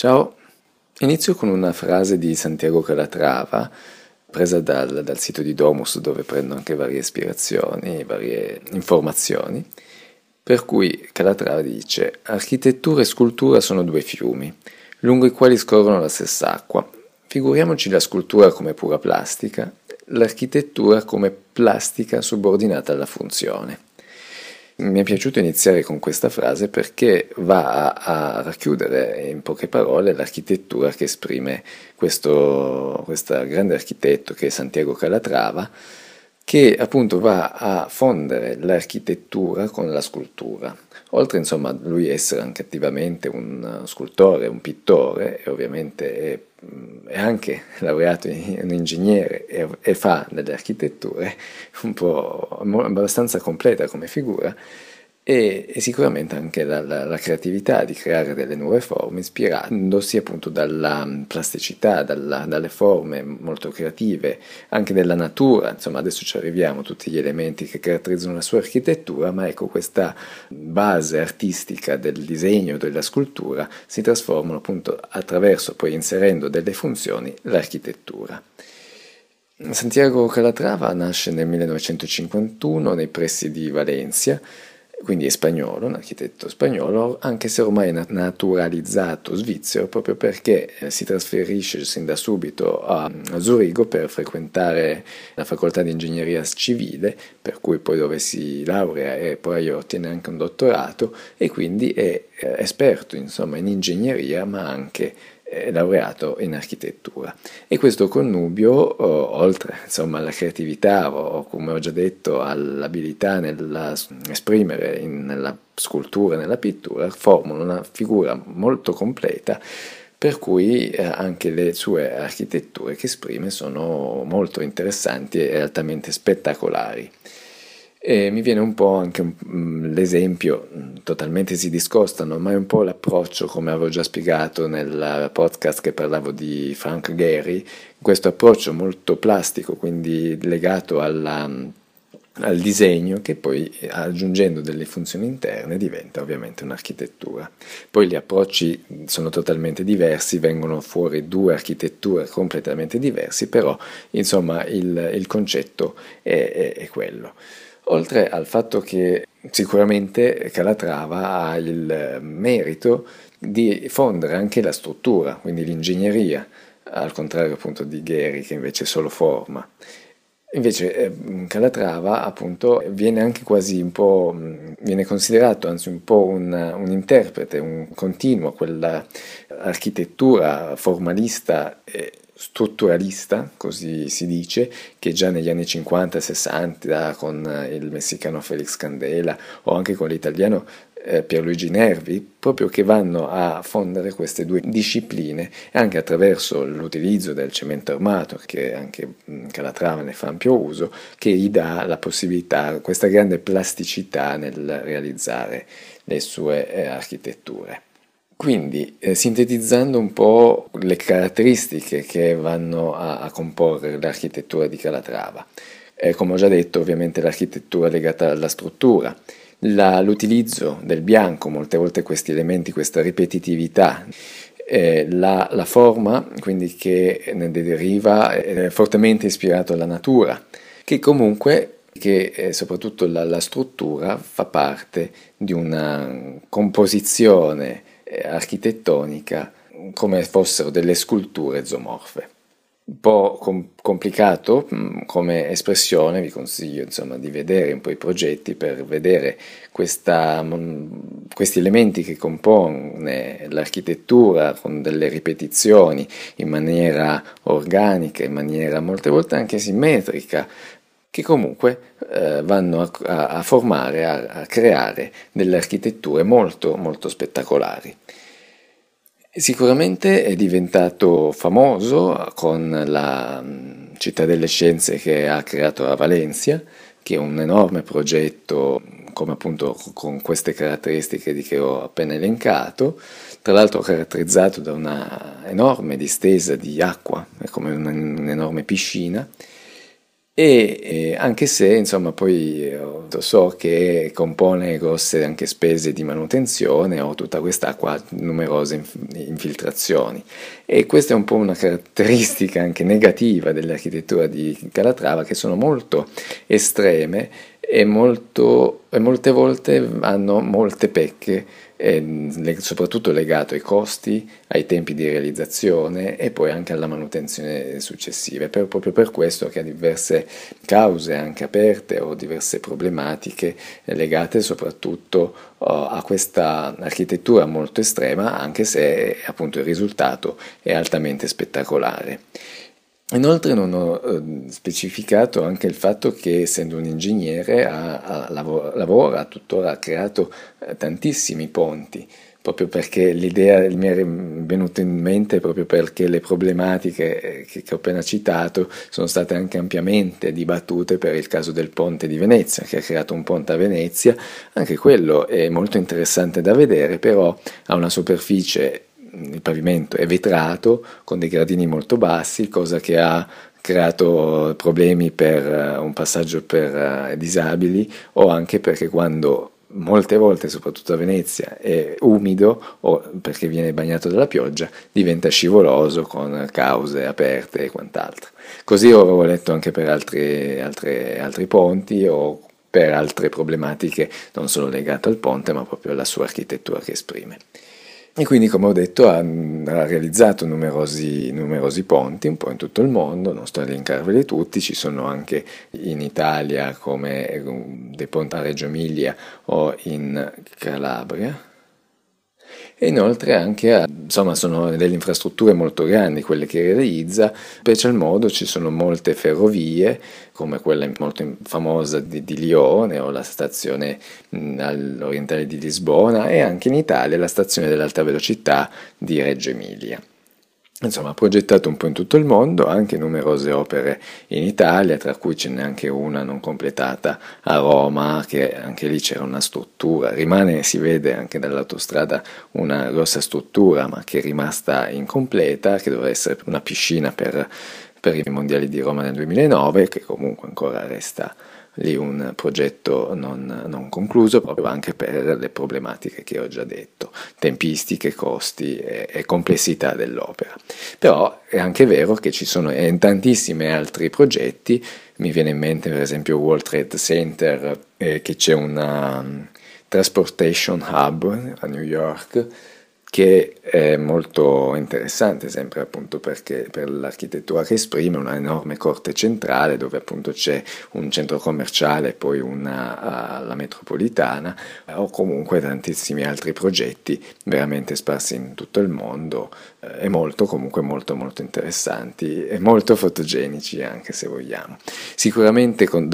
Ciao, inizio con una frase di Santiago Calatrava presa dal, dal, sito di Domus dove prendo anche varie ispirazioni, varie informazioni, per cui Calatrava dice architettura e scultura sono due fiumi, lungo i quali scorrono la stessa acqua. Figuriamoci la scultura come pura plastica, l'architettura come plastica subordinata alla funzione. Mi è piaciuto iniziare con questa frase perché va a, a racchiudere in poche parole l'architettura che esprime questo grande architetto che è Santiago Calatrava, che appunto va a fondere l'architettura con la scultura. Oltre insomma a lui essere anche attivamente un scultore, un pittore, e ovviamente è, è anche laureato in, in ingegnere e, e, fa delle architetture un po' abbastanza completa come figura, e, e sicuramente anche la, la, la, creatività di creare delle nuove forme ispirandosi appunto dalla plasticità, dalla, dalle forme molto creative, anche della natura, insomma adesso ci arriviamo tutti gli elementi che caratterizzano la sua architettura, ma ecco questa base artistica del disegno, della scultura si trasformano appunto attraverso poi inserendo delle funzioni l'architettura. Santiago Calatrava nasce nel 1951 nei pressi di Valencia, quindi è spagnolo, un architetto spagnolo, anche se ormai è naturalizzato svizzero, proprio perché eh, si trasferisce sin da subito a, Zurigo per frequentare la facoltà di ingegneria civile, per cui poi dove si laurea e poi ottiene anche un dottorato e quindi è eh, esperto insomma in ingegneria ma anche laureato in architettura e questo connubio oltre insomma alla creatività o come ho già detto all'abilità nell'esprimere nella scultura nella pittura formano una figura molto completa per cui eh, anche le sue architetture che esprime sono molto interessanti e altamente spettacolari. E mi viene un po' anche mm, l'esempio, mm, totalmente si discostano, ma è un po' l'approccio, come avevo già spiegato nel podcast che parlavo di Frank Gehry, questo approccio molto plastico, quindi legato alla, mm, al disegno che poi aggiungendo delle funzioni interne diventa ovviamente un'architettura. Poi gli approcci sono totalmente diversi, vengono fuori due architetture completamente diverse, però insomma il, il concetto è, è, è quello. Oltre al fatto che sicuramente Calatrava ha il merito di fondere anche la struttura, quindi l'ingegneria, al contrario appunto di Gheri che invece è solo forma. Invece eh, Calatrava appunto viene anche quasi un po', viene considerato anzi un po' un, un interprete, un continuo, quella architettura formalista e strutturalista, così si dice, che già negli anni 50 e 60 con il messicano Felix Candela o anche con l'italiano eh, Pierluigi Nervi, proprio che vanno a fondere queste due discipline anche attraverso l'utilizzo del cemento armato, che anche Calatrava ne fa ampio uso, che gli dà la possibilità, questa grande plasticità nel realizzare le sue eh, architetture. Quindi, eh, sintetizzando un po' le caratteristiche che vanno a, a comporre l'architettura di Calatrava, eh, come ho già detto, ovviamente l'architettura legata alla struttura, la, l'utilizzo del bianco, molte volte questi elementi, questa ripetitività, eh, la, la, forma, quindi che ne deriva, è fortemente ispirato alla natura, che comunque che eh, soprattutto la, la, struttura fa parte di una composizione eh, architettonica come fossero delle sculture zoomorfe. Un po' com- complicato mm, come espressione, vi consiglio insomma di vedere un po' i progetti per vedere questa, mm, questi elementi che compone l'architettura con delle ripetizioni in maniera organica, in maniera molte volte anche simmetrica, che comunque eh, vanno a, a formare, a, a, creare delle architetture molto, molto spettacolari. Sicuramente è diventato famoso con la mm, Città delle Scienze che ha creato a Valencia, che è un enorme progetto come appunto con queste caratteristiche di che ho appena elencato, tra l'altro caratterizzato da una enorme distesa di acqua, come un'enorme piscina, e anche se insomma poi so che compone grosse anche spese di manutenzione o tutta quest'acqua numerose infiltrazioni. E questa è un po' una caratteristica anche negativa dell'architettura di Calatrava che sono molto estreme e, molto, e molte volte hanno molte pecche soprattutto legato ai costi, ai tempi di realizzazione e poi anche alla manutenzione successiva. È proprio per questo che ha diverse cause anche aperte o diverse problematiche legate soprattutto oh, a questa architettura molto estrema, anche se appunto il risultato è altamente spettacolare. Inoltre non ho eh, specificato anche il fatto che essendo un ingegnere ha, ha, lavora, tuttora ha creato eh, tantissimi ponti, proprio perché l'idea mi è venuta in mente proprio perché le problematiche eh, che, che ho appena citato sono state anche ampiamente dibattute per il caso del ponte di Venezia, che ha creato un ponte a Venezia, anche quello è molto interessante da vedere, però ha una superficie il pavimento è vetrato con dei gradini molto bassi, cosa che ha creato problemi per eh, un passaggio per uh, disabili o anche perché quando molte volte, soprattutto a Venezia, è umido o perché viene bagnato dalla pioggia, diventa scivoloso con cause aperte e quant'altro. Così ho letto anche per altri, altri, altri ponti o per altre problematiche non solo legate al ponte ma proprio alla sua architettura che esprime. E quindi, come ho detto, ha, ha realizzato numerosi, numerosi, ponti un po' in tutto il mondo, non sto a elencarveli tutti, ci sono anche in Italia come dei ponti a Reggio Emilia o in Calabria, e inoltre anche a, insomma sono delle infrastrutture molto grandi quelle che realizza, in special modo ci sono molte ferrovie come quella molto famosa di, di Lione o la stazione all'orientale di Lisbona e anche in Italia la stazione dell'alta velocità di Reggio Emilia. Insomma, ha progettato un po' in tutto il mondo, anche numerose opere in Italia, tra cui ce n'è anche una non completata a Roma, che anche lì c'era una struttura, rimane, si vede anche dall'autostrada, una grossa struttura, ma che è rimasta incompleta, che doveva essere una piscina per, per i mondiali di Roma nel 2009, che comunque ancora resta lì un progetto non, non, concluso proprio anche per le problematiche che ho già detto, tempistiche, costi e, e complessità dell'opera. Però è anche vero che ci sono in tantissimi altri progetti, mi viene in mente per esempio World Trade Center, eh, che c'è una um, Transportation Hub a New York, che è molto interessante sempre appunto perché per l'architettura che esprime una enorme corte centrale dove appunto c'è un centro commerciale e poi una la metropolitana o comunque tantissimi altri progetti veramente sparsi in tutto il mondo e molto comunque molto molto interessanti e molto fotogenici anche se vogliamo. Sicuramente con,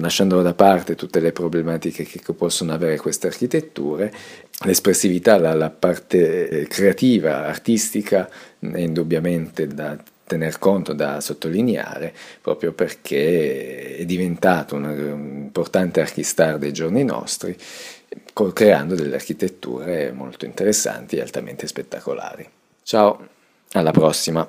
lasciando da parte tutte le problematiche che possono avere queste architetture l'espressività la, la parte creativa, artistica, è indubbiamente da tener conto, da sottolineare, proprio perché è diventato un importante archistar dei giorni nostri, creando delle architetture molto interessanti e altamente spettacolari. Ciao, alla prossima!